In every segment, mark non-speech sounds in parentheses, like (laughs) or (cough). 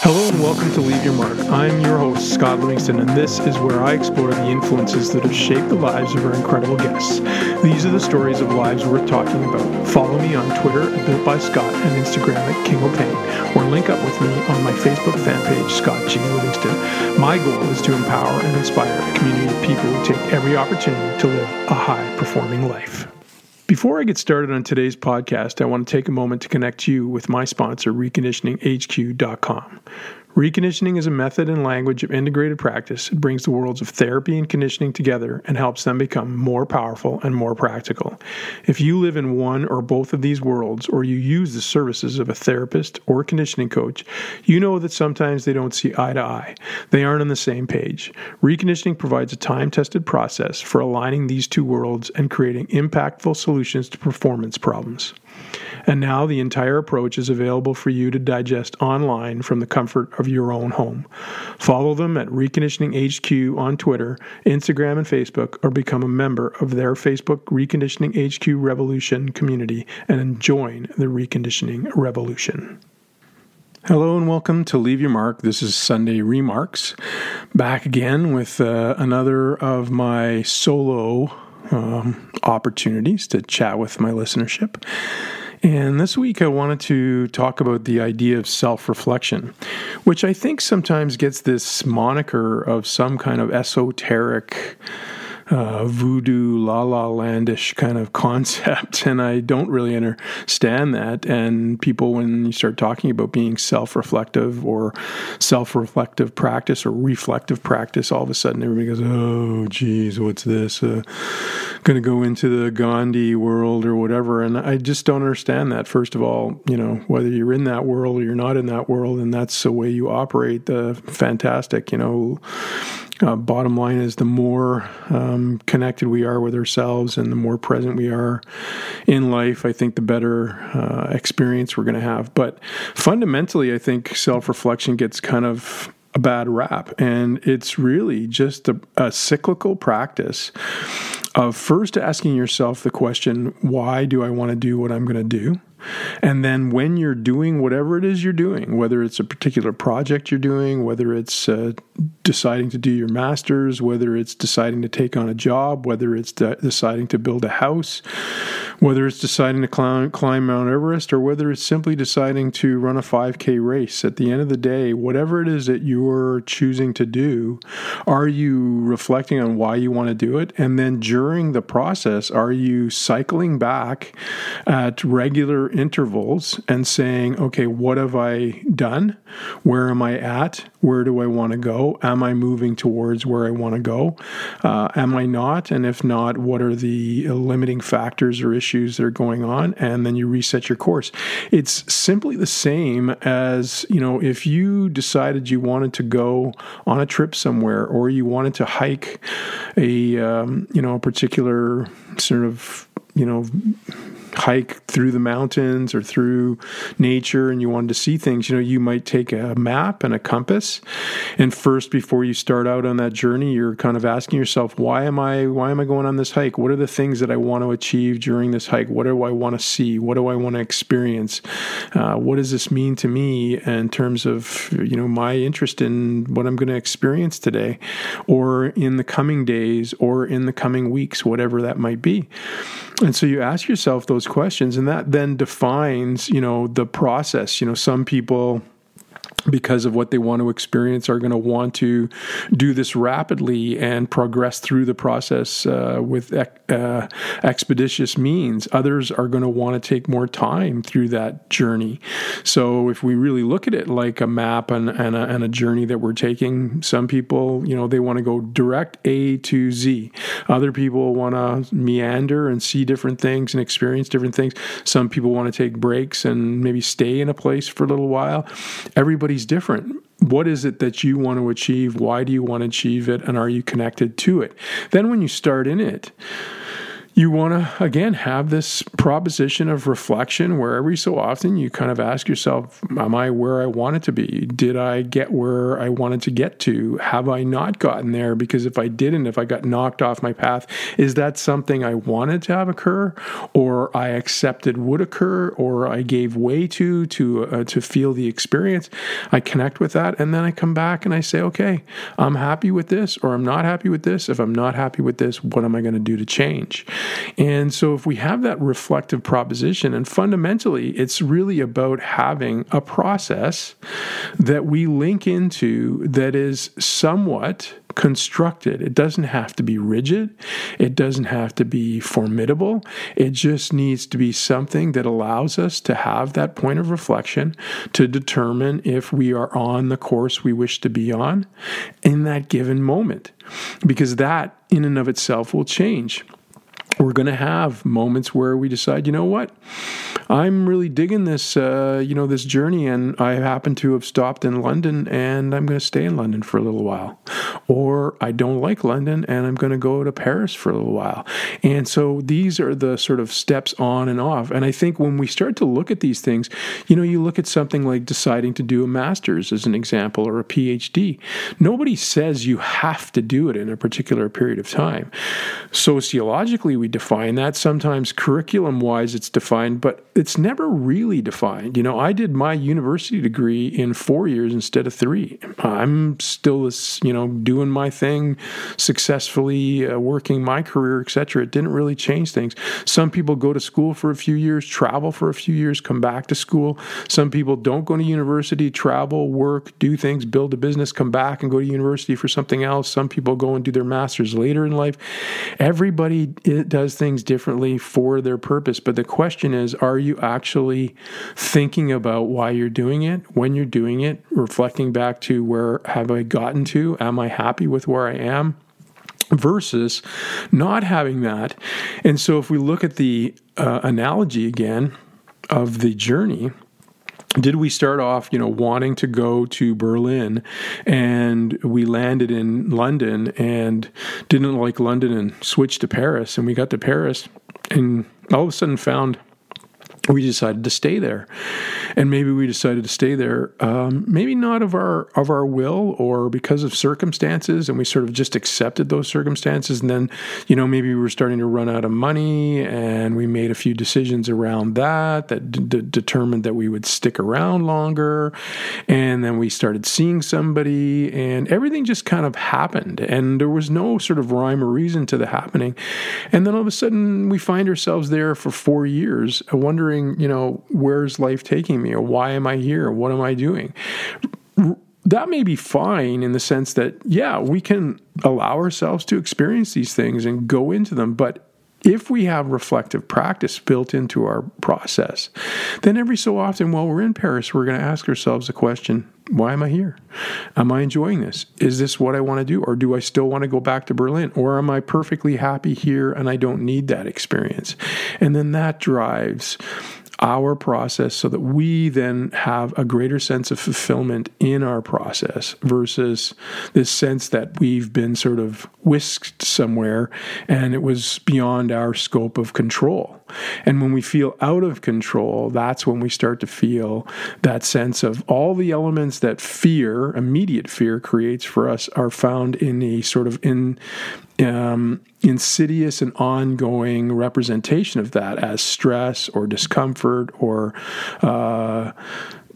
Hello and welcome to Leave Your Mark. I'm your host, Scott Livingston, and this is where I explore the influences that have shaped the lives of our incredible guests. These are the stories of lives worth talking about. Follow me on Twitter at Built by Scott and Instagram at King O'Pain, or link up with me on my Facebook fan page, Scott G. Livingston. My goal is to empower and inspire a community of people who take every opportunity to live a high performing life. Before I get started on today's podcast, I want to take a moment to connect you with my sponsor, reconditioninghq.com. Reconditioning is a method and language of integrated practice. It brings the worlds of therapy and conditioning together and helps them become more powerful and more practical. If you live in one or both of these worlds, or you use the services of a therapist or conditioning coach, you know that sometimes they don't see eye to eye. They aren't on the same page. Reconditioning provides a time tested process for aligning these two worlds and creating impactful solutions to performance problems. And now the entire approach is available for you to digest online from the comfort of your own home. Follow them at Reconditioning HQ on Twitter, Instagram, and Facebook, or become a member of their Facebook Reconditioning HQ Revolution community and join the reconditioning revolution. Hello and welcome to Leave Your Mark. This is Sunday Remarks. Back again with uh, another of my solo um, opportunities to chat with my listenership. And this week, I wanted to talk about the idea of self reflection, which I think sometimes gets this moniker of some kind of esoteric uh, voodoo, la la landish kind of (laughs) concept, and I don't really understand that. And people, when you start talking about being self reflective or self reflective practice or reflective practice, all of a sudden everybody goes, "Oh, geez, what's this? Uh, going to go into the Gandhi world or whatever?" And I just don't understand that. First of all, you know, whether you're in that world or you're not in that world, and that's the way you operate, the fantastic, you know uh, bottom line is the more um, connected we are with ourselves and the more present we are in life, I think the better uh, experience we're going to have. But fundamentally, I think self reflection gets kind of a bad rap. And it's really just a, a cyclical practice of first asking yourself the question, why do I want to do what I'm going to do? And then when you're doing whatever it is you're doing, whether it's a particular project you're doing, whether it's uh, deciding to do your master's, whether it's deciding to take on a job, whether it's de- deciding to build a house, whether it's deciding to climb, climb Mount Everest, or whether it's simply deciding to run a 5K race, at the end of the day, whatever it is that you're choosing to do, are you reflecting on why you want to do it? And then during the process, are you cycling back at regular intervals and saying, okay, what have I done? Where am I at? Where do I want to go? Am I moving towards where I want to go? Uh, am I not? And if not, what are the limiting factors or issues that are going on? And then you reset your course. It's simply the same as, you know, if you decided you wanted to go on a trip somewhere or you wanted to hike a, um, you know, a particular sort of, you know, hike through the mountains or through nature and you wanted to see things, you know, you might take a map and a compass. And first, before you start out on that journey, you're kind of asking yourself, why am I why am I going on this hike? What are the things that I want to achieve during this hike? What do I want to see? What do I want to experience? Uh, what does this mean to me in terms of you know my interest in what I'm going to experience today, or in the coming days, or in the coming weeks, whatever that might be. And so you ask yourself those questions, and that then defines, you know, the process. You know, some people because of what they want to experience are going to want to do this rapidly and progress through the process uh, with uh, expeditious means. Others are going to want to take more time through that journey. So if we really look at it like a map and, and, a, and a journey that we're taking, some people, you know, they want to go direct A to Z. Other people want to meander and see different things and experience different things. Some people want to take breaks and maybe stay in a place for a little while. Everybody's everybody's different. What is it that you want to achieve? Why do you want to achieve it? And are you connected to it? Then, when you start in it, you want to, again, have this proposition of reflection where every so often you kind of ask yourself, Am I where I wanted to be? Did I get where I wanted to get to? Have I not gotten there? Because if I didn't, if I got knocked off my path, is that something I wanted to have occur or I accepted would occur or I gave way to to uh, to feel the experience? I connect with that and then I come back and I say, okay, I'm happy with this or I'm not happy with this. If I'm not happy with this, what am I going to do to change? And so if we have that reflective proposition, and fundamentally, it's really about having a process that we link into that is somewhat constructed. It doesn't have to be rigid, it doesn't have to be formidable. It just needs to be something that allows us to have that point of reflection to determine if we are on the course we wish to be on in that given moment. Because that, in and of itself, will change we're going to have moments where we decide, you know what, I'm really digging this, uh, you know, this journey, and I happen to have stopped in London, and I'm going to stay in London for a little while, or I don't like London, and I'm going to go to Paris for a little while, and so these are the sort of steps on and off. And I think when we start to look at these things, you know, you look at something like deciding to do a master's as an example, or a PhD. Nobody says you have to do it in a particular period of time. Sociologically, we define that. Sometimes curriculum wise, it's defined, but it's never really defined. You know, I did my university degree in four years instead of three. I'm still, you know, doing my thing successfully, uh, working my career, etc. It didn't really change things. Some people go to school for a few years, travel for a few years, come back to school. Some people don't go to university, travel, work, do things, build a business, come back and go to university for something else. Some people go and do their masters later in life. Everybody does things differently for their purpose, but the question is, are you you actually thinking about why you're doing it, when you're doing it, reflecting back to where have I gotten to? Am I happy with where I am? Versus not having that. And so if we look at the uh, analogy again of the journey, did we start off, you know, wanting to go to Berlin? And we landed in London and didn't like London and switched to Paris and we got to Paris and all of a sudden found we decided to stay there, and maybe we decided to stay there, um, maybe not of our of our will or because of circumstances, and we sort of just accepted those circumstances. And then, you know, maybe we were starting to run out of money, and we made a few decisions around that that d- determined that we would stick around longer. And then we started seeing somebody, and everything just kind of happened, and there was no sort of rhyme or reason to the happening. And then all of a sudden, we find ourselves there for four years, wondering wondering, you know, where's life taking me or why am I here? What am I doing? That may be fine in the sense that, yeah, we can allow ourselves to experience these things and go into them. But if we have reflective practice built into our process, then every so often while we're in Paris, we're going to ask ourselves the question why am I here? Am I enjoying this? Is this what I want to do? Or do I still want to go back to Berlin? Or am I perfectly happy here and I don't need that experience? And then that drives our process so that we then have a greater sense of fulfillment in our process versus this sense that we've been sort of whisked somewhere and it was beyond our scope of control. And when we feel out of control, that's when we start to feel that sense of all the elements that fear, immediate fear, creates for us are found in a sort of in um, insidious and ongoing representation of that as stress or discomfort or uh,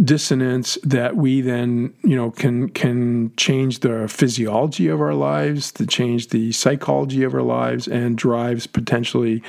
dissonance that we then you know can can change the physiology of our lives to change the psychology of our lives and drives potentially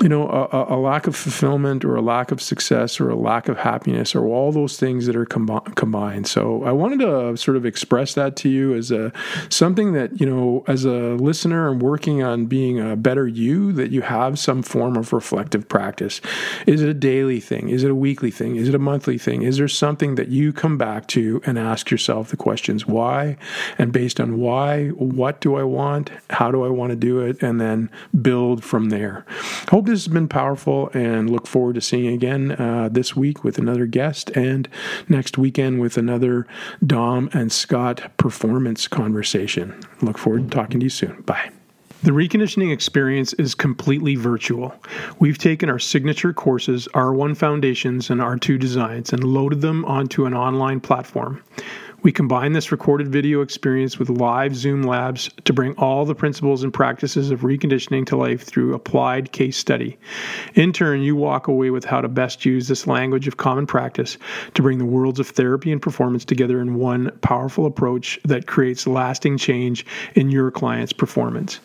you know, a, a, lack of fulfillment or a lack of success or a lack of happiness or all those things that are com- combined. So I wanted to sort of express that to you as a something that you know, as a listener and working on being a better you, that you have some form of reflective practice. Is it a daily thing? Is it a weekly thing? Is it a monthly thing? Is there something that you come back to and ask yourself the questions why, and based on why, what do I want? How do I want to do it? And then build from there. Hope hope this has been powerful and look forward to seeing you again uh, this week with another guest and next weekend with another Dom and Scott performance conversation. Look forward to talking to you soon. Bye. The reconditioning experience is completely virtual. We've taken our signature courses, R1 Foundations and R2 Designs, and loaded them onto an online platform. We combine this recorded video experience with live Zoom labs to bring all the principles and practices of reconditioning to life through applied case study. In turn, you walk away with how to best use this language of common practice to bring the worlds of therapy and performance together in one powerful approach that creates lasting change in your client's performance.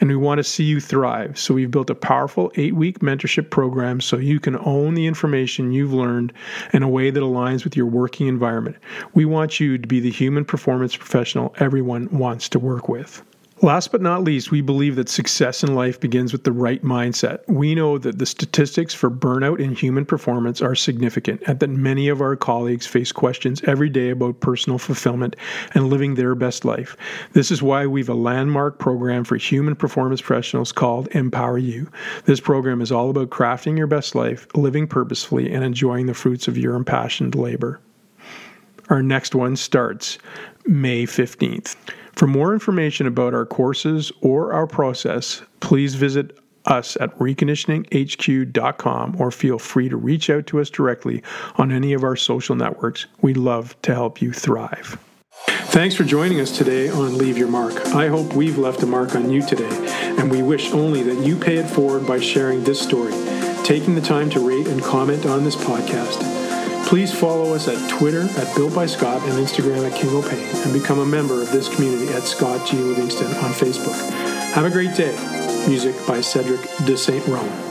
And we want to see you thrive. So we've built a powerful eight week mentorship program so you can own the information you've learned in a way that aligns with your working environment. We want you to be the human performance professional everyone wants to work with. Last but not least, we believe that success in life begins with the right mindset. We know that the statistics for burnout in human performance are significant and that many of our colleagues face questions every day about personal fulfillment and living their best life. This is why we've a landmark program for human performance professionals called Empower You. This program is all about crafting your best life, living purposefully, and enjoying the fruits of your impassioned labor. Our next one starts May 15th. For more information about our courses or our process, please visit us at reconditioninghq.com or feel free to reach out to us directly on any of our social networks. We'd love to help you thrive. Thanks for joining us today on Leave Your Mark. I hope we've left a mark on you today, and we wish only that you pay it forward by sharing this story, taking the time to rate and comment on this podcast Please follow us at Twitter at Built by Scott and Instagram at King O'Pain and become a member of this community at Scott G. Livingston on Facebook. Have a great day. Music by Cedric de St. Rome.